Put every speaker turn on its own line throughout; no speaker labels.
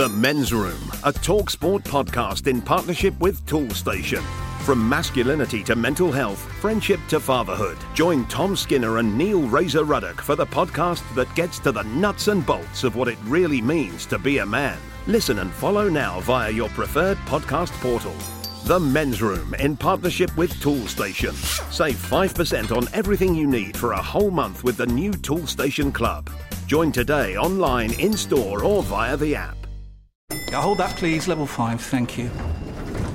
The Men's Room, a talk sport podcast in partnership with Toolstation. From masculinity to mental health, friendship to fatherhood. Join Tom Skinner and Neil Razor Ruddock for the podcast that gets to the nuts and bolts of what it really means to be a man. Listen and follow now via your preferred podcast portal. The Men's Room in partnership with Toolstation. Save 5% on everything you need for a whole month with the new Toolstation Club. Join today online, in store, or via the app.
Yeah, hold that, please. Level five, thank you.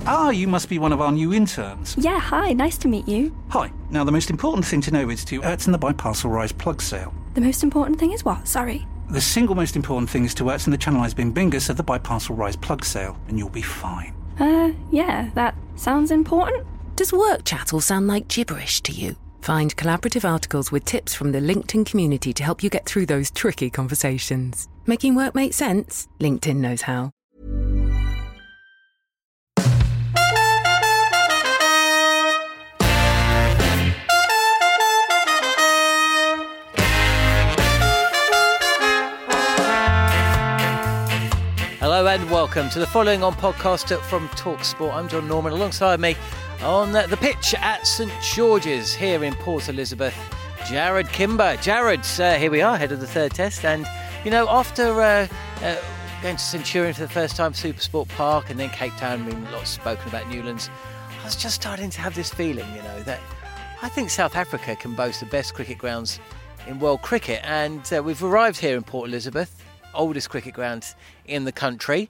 Ah, you must be one of our new interns.
Yeah, hi, nice to meet you.
Hi. Now, the most important thing to know is to Ertzen the Biparcel Rise plug sale.
The most important thing is what? Sorry.
The single most important thing is to Ertzen the Channelized Bin Bingus of the Biparcel Rise plug sale, and you'll be fine.
Uh, yeah, that sounds important.
Does work chat all sound like gibberish to you? Find collaborative articles with tips from the LinkedIn community to help you get through those tricky conversations. Making work make sense? LinkedIn knows how.
Hello and welcome to the following on podcast from Talksport. I'm John Norman. Alongside me on the pitch at St George's here in Port Elizabeth, Jarrod Kimber. Jared, uh, here we are, head of the third test. And, you know, after uh, uh, going to Centurion for the first time, Supersport Park, and then Cape Town, I mean, lots spoken about Newlands, I was just starting to have this feeling, you know, that I think South Africa can boast the best cricket grounds in world cricket. And uh, we've arrived here in Port Elizabeth oldest cricket ground in the country.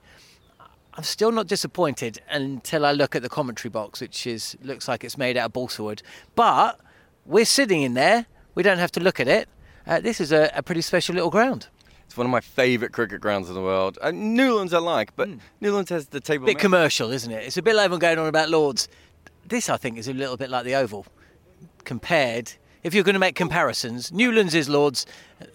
I'm still not disappointed until I look at the commentary box, which is looks like it's made out of balsa wood. But we're sitting in there. We don't have to look at it. Uh, this is a, a, pretty special little ground.
It's one of my favourite cricket grounds in the world. Uh, Newlands I like, but mm. Newlands has the table.
Bit commercial, isn't it? It's a bit like everyone going on about Lords. This, I think, is a little bit like the Oval compared. If you're going to make comparisons, Newlands is Lords,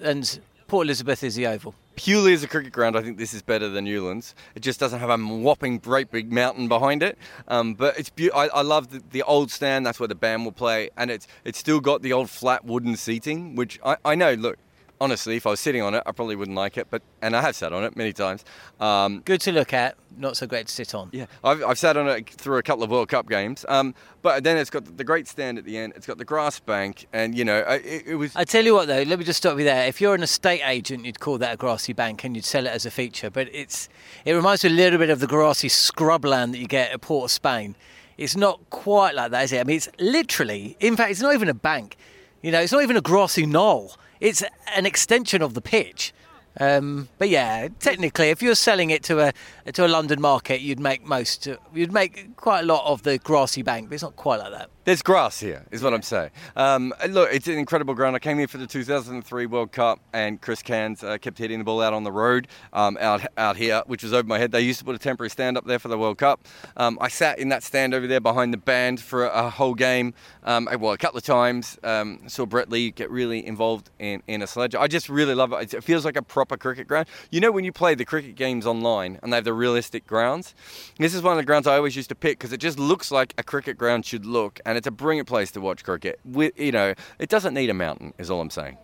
and Port Elizabeth is the Oval
purely as a cricket ground, I think this is better than Newlands. It just doesn't have a whopping great big mountain behind it. Um, but it's be- I, I love the, the, old stand. That's where the band will play, and it's it's still got the old flat wooden seating, which I, I know. Look, honestly, if I was sitting on it, I probably wouldn't like it. But and I have sat on it many times.
Um, Good to look at, not so great to sit on.
Yeah, I've, I've sat on it through a couple of World Cup games. Um, but then it's got the great stand at the end. It's got the grass bank, and you know, it, it was.
I tell you what, though, let me just stop you there. If you're an estate agent, you'd call that a grassy bank, and you'd sell it as a feature. But it's it reminds me a little bit of the grassy scrubland that you get at Port of Spain. It's not quite like that, is it? I mean, it's literally, in fact, it's not even a bank. You know, it's not even a grassy knoll it's an extension of the pitch. Um, but yeah, technically, if you're selling it to a to a London market, you'd make most, you'd make quite a lot of the grassy bank, but it's not quite like that.
There's grass here, is what I'm saying. Um, look, it's an incredible ground. I came here for the 2003 World Cup, and Chris Cairns uh, kept hitting the ball out on the road, um, out out here, which was over my head. They used to put a temporary stand up there for the World Cup. Um, I sat in that stand over there behind the band for a, a whole game. Um, well, a couple of times. Um, saw Brett Lee get really involved in, in a sledge. I just really love it. It feels like a proper cricket ground. You know, when you play the cricket games online and they have the realistic grounds, this is one of the grounds I always used to pick because it just looks like a cricket ground should look and it's a brilliant place to watch cricket. With, you know, it doesn't need a mountain, is all I'm saying.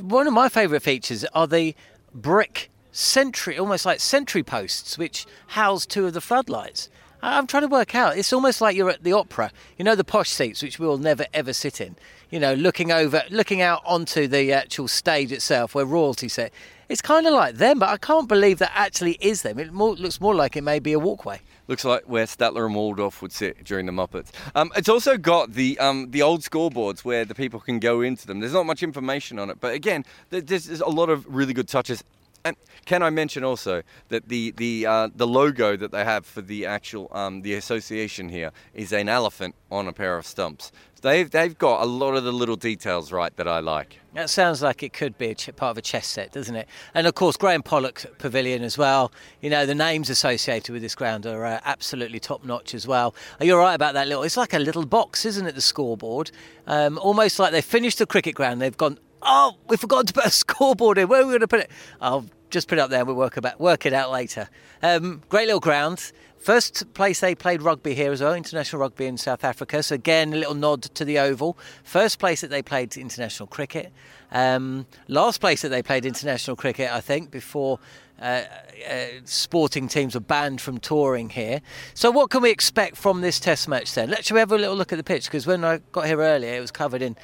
One of my favourite features are the brick sentry, almost like sentry posts, which house two of the floodlights. I'm trying to work out. It's almost like you're at the opera. You know the posh seats, which we will never ever sit in. You know, looking over, looking out onto the actual stage itself, where royalty sit. It's kind of like them, but I can't believe that actually is them. It more, looks more like it may be a walkway
looks like where Statler and Waldorf would sit during the Muppets. Um, it's also got the um, the old scoreboards where the people can go into them. There's not much information on it, but again, there's, there's a lot of really good touches. And can I mention also that the the uh, the logo that they have for the actual um, the association here is an elephant on a pair of stumps. They've they've got a lot of the little details right that I like.
That sounds like it could be ch- part of a chess set, doesn't it? And of course, Graeme Pollock Pavilion as well. You know, the names associated with this ground are uh, absolutely top notch as well. You're right about that little. It's like a little box, isn't it? The scoreboard, um, almost like they finished the cricket ground. They've gone Oh, we forgot to put a scoreboard in. Where are we going to put it? I'll just put it up there. We'll work about work it out later. Um, great little ground. First place they played rugby here as well, international rugby in South Africa. So again, a little nod to the Oval. First place that they played international cricket. Um, last place that they played international cricket, I think, before uh, uh, sporting teams were banned from touring here. So what can we expect from this Test match then? Let's have a little look at the pitch because when I got here earlier, it was covered in.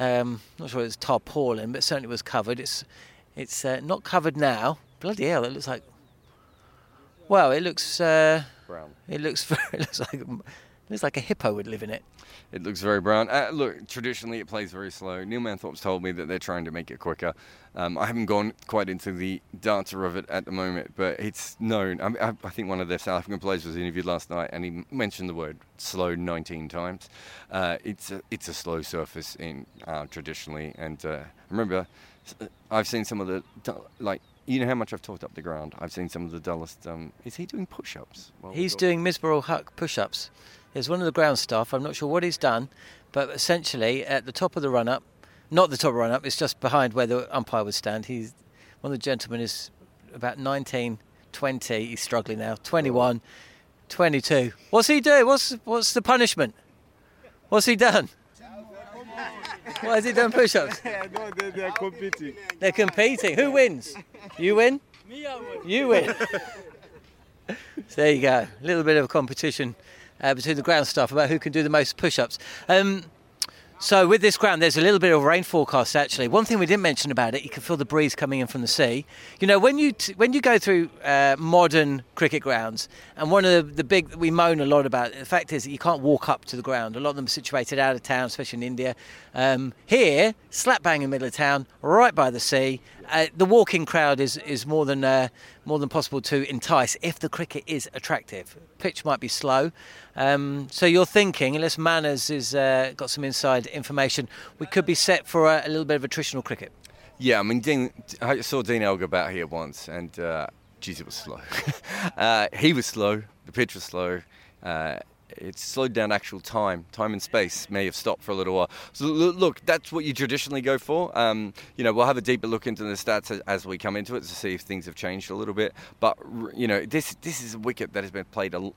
Um, not sure it was tarpaulin, but certainly was covered. It's it's uh, not covered now. Bloody hell! It looks like. Well, it looks. Uh,
Brown.
it looks. It looks like. It looks like a hippo would live in it.
It looks very brown. Uh, look, traditionally it plays very slow. Neil Manthorp's told me that they're trying to make it quicker. Um, I haven't gone quite into the dancer of it at the moment, but it's known. I, I, I think one of their South African players was interviewed last night, and he mentioned the word slow 19 times. Uh, it's a, it's a slow surface in uh, traditionally, and uh, remember, I've seen some of the like. You know how much I've talked up the ground. I've seen some of the dullest. Um, is he doing push-ups?
He's doing Misbah Haq push-ups. There's one of the ground staff. I'm not sure what he's done, but essentially at the top of the run-up, not the top run-up. It's just behind where the umpire would stand. He's one of the gentlemen is about 19, 20. He's struggling now. 21, 22. What's he doing? What's what's the punishment? What's he done? Why has he done push-ups?
no, they, they're competing.
They're competing. Who wins? You win? Me you win. so there you go. A little bit of a competition uh, between the ground staff about who can do the most push-ups. Um, so with this ground, there's a little bit of rain forecast actually. One thing we didn't mention about it, you can feel the breeze coming in from the sea. You know, when you t- when you go through uh, modern cricket grounds, and one of the, the big we moan a lot about. The fact is that you can't walk up to the ground. A lot of them are situated out of town, especially in India. Um, here, slap bang in the middle of town, right by the sea. Uh, the walking crowd is is more than uh, more than possible to entice if the cricket is attractive. Pitch might be slow, um, so you're thinking unless Manners has uh, got some inside information, we could be set for a, a little bit of attritional cricket.
Yeah, I mean, Dean, I saw Dean Elgar about here once, and uh, geez, it was slow. uh, he was slow. The pitch was slow. Uh, it slowed down actual time. Time and space may have stopped for a little while. So look, that's what you traditionally go for. Um, you know, we'll have a deeper look into the stats as, we come into it to see if things have changed a little bit. But you know, this this is a wicket that has been played a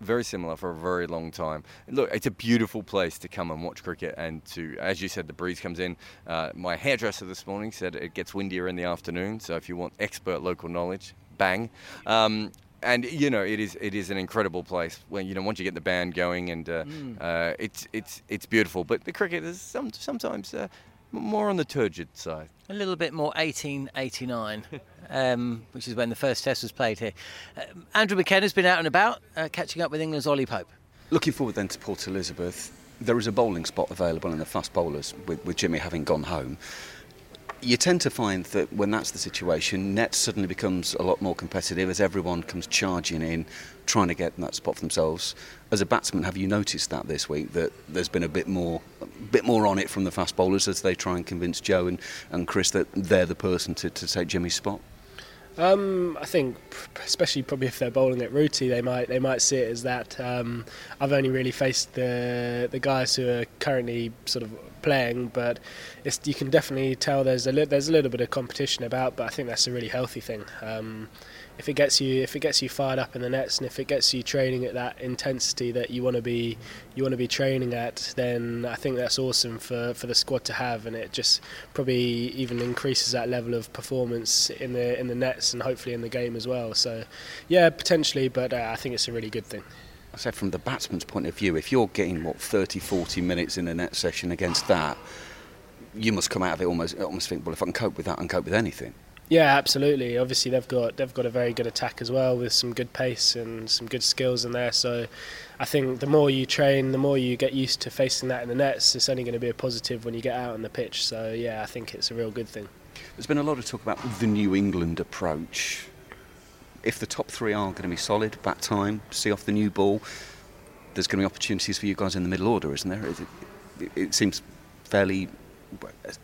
very similar for a very long time. Look, it's a beautiful place to come and watch cricket, and to, as you said, the breeze comes in. Uh, my hairdresser this morning said it gets windier in the afternoon, so if you want expert local knowledge, bang. Um, and you know it is it is an incredible place when you know once you get the band going and uh, uh, it's it's it's beautiful. But the cricket is some, sometimes uh, more on the turgid side.
A little bit more 1889, um, which is when the first test was played here. Um Andrew McKenna's been out and about, uh, catching up with England's Ollie Pope.
Looking forward then to Port Elizabeth. There is a bowling spot available in the fast bowlers, with, with Jimmy having gone home. You tend to find that when that's the situation, net suddenly becomes a lot more competitive as everyone comes charging in, trying to get that spot for themselves. As a batsman, have you noticed that this week that there's been a bit more, a bit more on it from the fast bowlers as they try and convince Joe and, and Chris that they're the person to, to take Jimmy's spot?
Um, I think, especially probably if they're bowling at Rooty, they might they might see it as that. Um, I've only really faced the the guys who are currently sort of playing, but you can definitely tell there's a li- there's a little bit of competition about. But I think that's a really healthy thing. Um, if it gets you if it gets you fired up in the nets and if it gets you training at that intensity that you want to be you want to be training at then I think that's awesome for, for the squad to have and it just probably even increases that level of performance in the in the nets and hopefully in the game as well so yeah potentially but uh, I think it's a really good thing
I said from the batsman's point of view, if you're getting what 30, 40 minutes in a net session against that, you must come out of it almost almost think, well, if I can cope with that, I can cope with anything.
Yeah, absolutely. Obviously, they've got they've got a very good attack as well with some good pace and some good skills in there. So, I think the more you train, the more you get used to facing that in the nets. It's only going to be a positive when you get out on the pitch. So, yeah, I think it's a real good thing.
There's been a lot of talk about the New England approach. If the top three are going to be solid, back time, see off the new ball, there's going to be opportunities for you guys in the middle order, isn't there? It, it, it seems fairly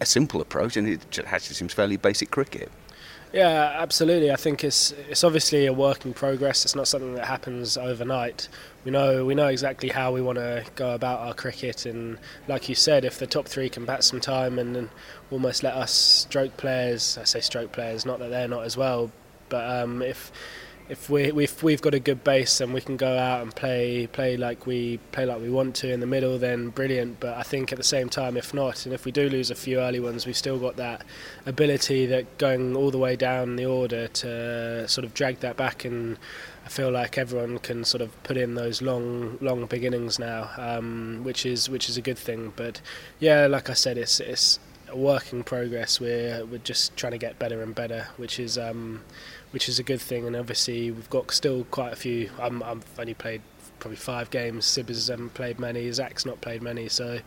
a simple approach, and it actually seems fairly basic cricket.
Yeah, absolutely. I think it's it's obviously a work in progress. It's not something that happens overnight. We know we know exactly how we want to go about our cricket, and like you said, if the top three can bat some time and, and almost let us stroke players, I say stroke players, not that they're not as well, but um, if if we we've we've got a good base and we can go out and play play like we play like we want to in the middle, then brilliant. But I think at the same time, if not, and if we do lose a few early ones, we've still got that ability that going all the way down the order to sort of drag that back and. I feel like everyone can sort of put in those long, long beginnings now, um, which is which is a good thing. But yeah, like I said, it's it's a work in progress. We're we're just trying to get better and better, which is um, which is a good thing. And obviously, we've got still quite a few. I'm, I've only played probably five games. Sibbers hasn't played many. Zak's not played many. So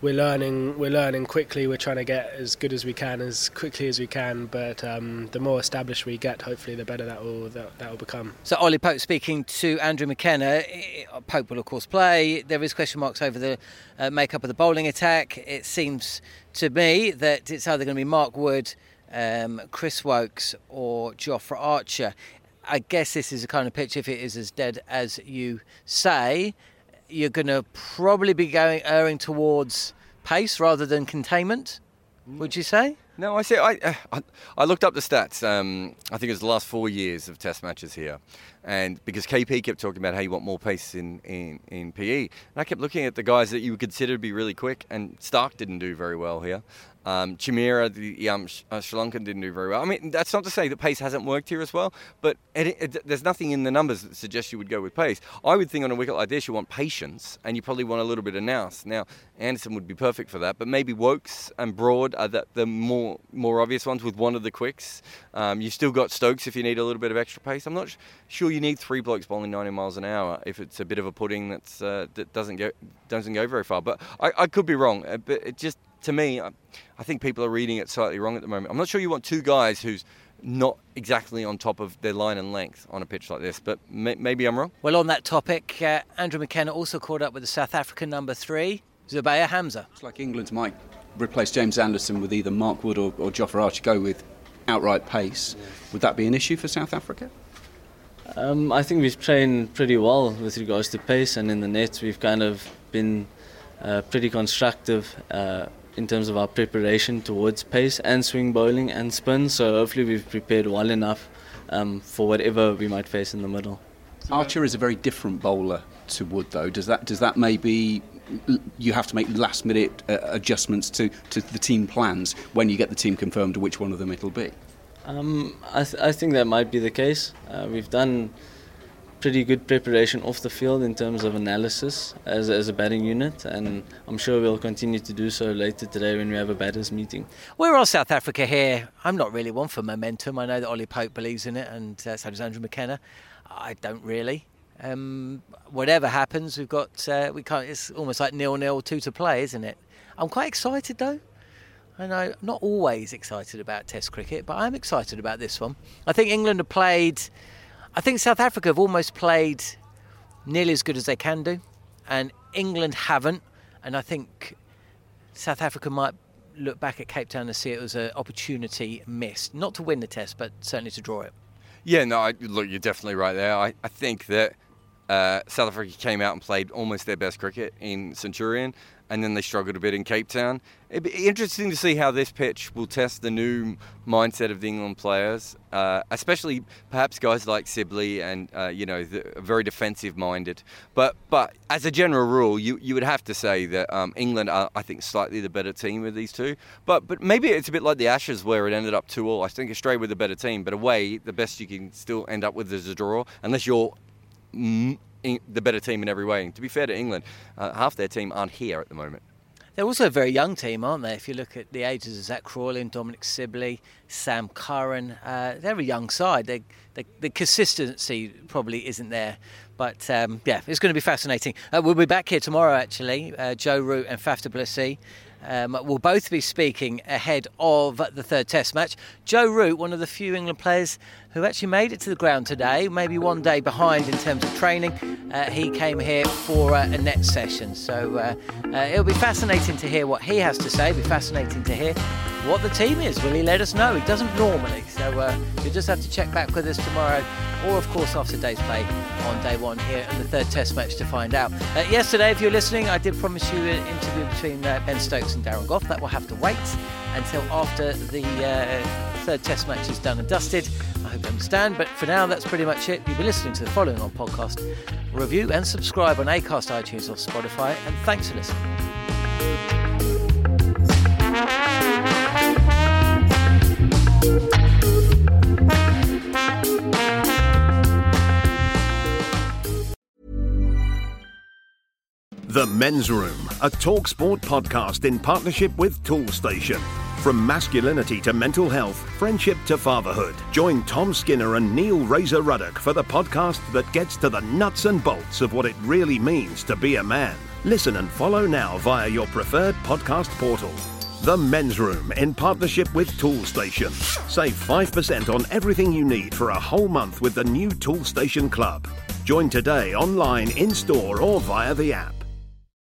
we're learning. We're learning quickly. We're trying to get as good as we can, as quickly as we can. But um, the more established we get, hopefully, the better that will that, that will become.
So Ollie Pope speaking to Andrew McKenna. Pope will of course play. There is question marks over the uh, makeup of the bowling attack. It seems to me that it's either going to be Mark Wood um, Chris Woakes or Jofra Archer. I guess this is a kind of pitch, if it is as dead as you say, you're going to probably be going erring towards pace rather than containment, would you say?
No, I say I, uh, I, I looked up the stats. Um, I think it was the last four years of Test matches here, and because KP kept talking about how you want more pace in, in, in PE, and I kept looking at the guys that you would consider to be really quick, and Starc didn't do very well here. Um, the um, uh, Sri Lankan, didn't do very well. I mean, that's not to say that pace hasn't worked here as well, but it, it, there's nothing in the numbers that suggests you would go with pace. I would think on a wicket like this, you want patience, and you probably want a little bit of nous. Now, Anderson would be perfect for that, but maybe Woakes and Broad are the, the more more obvious ones with one of the quicks. Um, you've still got Stokes if you need a little bit of extra pace. I'm not sure you need three blokes bowling 90 miles an hour if it's a bit of a pudding that's uh, that doesn't go doesn't go very far. But I, I could be wrong. Uh, but it just to me, I, I think people are reading it slightly wrong at the moment. I'm not sure you want two guys who's not exactly on top of their line and length on a pitch like this, but may, maybe I'm wrong.
Well, on that topic, uh, Andrew McKenna also caught up with the South African number three, Zubair Hamza.
It's like England might replace James Anderson with either Mark Wood or, or Jofra Archer, go with outright pace. Yeah. Would that be an issue for South Africa?
Um, I think we've trained pretty well with regards to pace, and in the net we've kind of been uh, pretty constructive. Uh, in terms of our preparation towards pace and swing bowling and spin. So hopefully we've prepared well enough um, for whatever we might face in the middle.
Archer is a very different bowler to Wood, though. Does that does that maybe you have to make last minute uh, adjustments to, to the team plans when you get the team confirmed which one of them it'll be?
Um, I, th- I think that might be the case. Uh, we've done pretty good preparation off the field in terms of analysis as, as a batting unit, and I'm sure we'll continue to do so later today when we have a batters meeting.
We're on South Africa here. I'm not really one for momentum. I know that Ollie Pope believes in it, and uh, so does Andrew McKenna. I don't really. Um, whatever happens, we've got uh, we can't. It's almost like nil nil, two to play, isn't it? I'm quite excited though. I know not always excited about Test cricket, but I'm excited about this one. I think England have played I think South Africa have almost played nearly as good as they can do, and England haven't. And I think South Africa might look back at Cape Town and see it was an opportunity missed, not to win the test, but certainly to draw it.
Yeah, no, I, look, you're definitely right there. I, I think that uh, South Africa came out and played almost their best cricket in Centurion, and then they struggled a bit in Cape Town. It'd be interesting to see how this pitch will test the new mindset of the England players, uh, especially perhaps guys like Sibley and uh, you know very defensive minded. But but as a general rule, you, you would have to say that um, England are I think slightly the better team of these two. But but maybe it's a bit like the Ashes where it ended up two all. I think Australia were the better team, but away the best you can still end up with is a draw unless you're the better team in every way. And to be fair to England, uh, half their team aren't here at the moment.
They're also a very young team, aren't they? If you look at the ages of Zak Crawley and Dominic Sibley, Sam Curran, uh, they're a young side. They, they, the consistency probably isn't there. But um, yeah, it's going to be fascinating. Uh, we'll be back here tomorrow, actually. Uh, Joe Root and Faf du um, will both be speaking ahead of the third Test match. Joe Root, one of the few England players who actually made it to the ground today, maybe one day behind in terms of training. Uh, he came here for uh, a net session, so uh, uh it'll be fascinating to hear what he has to say. It'll be fascinating to hear what the team is. Will he let us know? He doesn't normally, so uh, you'll just have to check back with us tomorrow, or of course after day's play on day one here in the third Test match to find out. Uh, yesterday, if you're listening, I did promise you an interview between Ben Stokes and Darren Gough. That will have to wait until after the uh, third Test match is done and dusted. I hope you understand. But for now, that's pretty much it. You'll be listening to the following on podcast. Review and subscribe on Acast, iTunes, or Spotify. And thanks for listening.
The Men's Room, a talk sport podcast in partnership with Toolstation. From masculinity to mental health, friendship to fatherhood. Join Tom Skinner and Neil Razor Ruddock for the podcast that gets to the nuts and bolts of what it really means to be a man. Listen and follow now via your preferred podcast portal. The Men's Room in partnership with Toolstation. Save 5% on everything you need for a whole month with the new Toolstation Club. Join today online, in store, or via the app.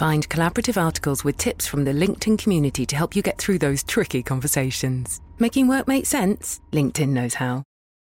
Find collaborative articles with tips from the LinkedIn community to help you get through those tricky conversations. Making work make sense? LinkedIn knows how.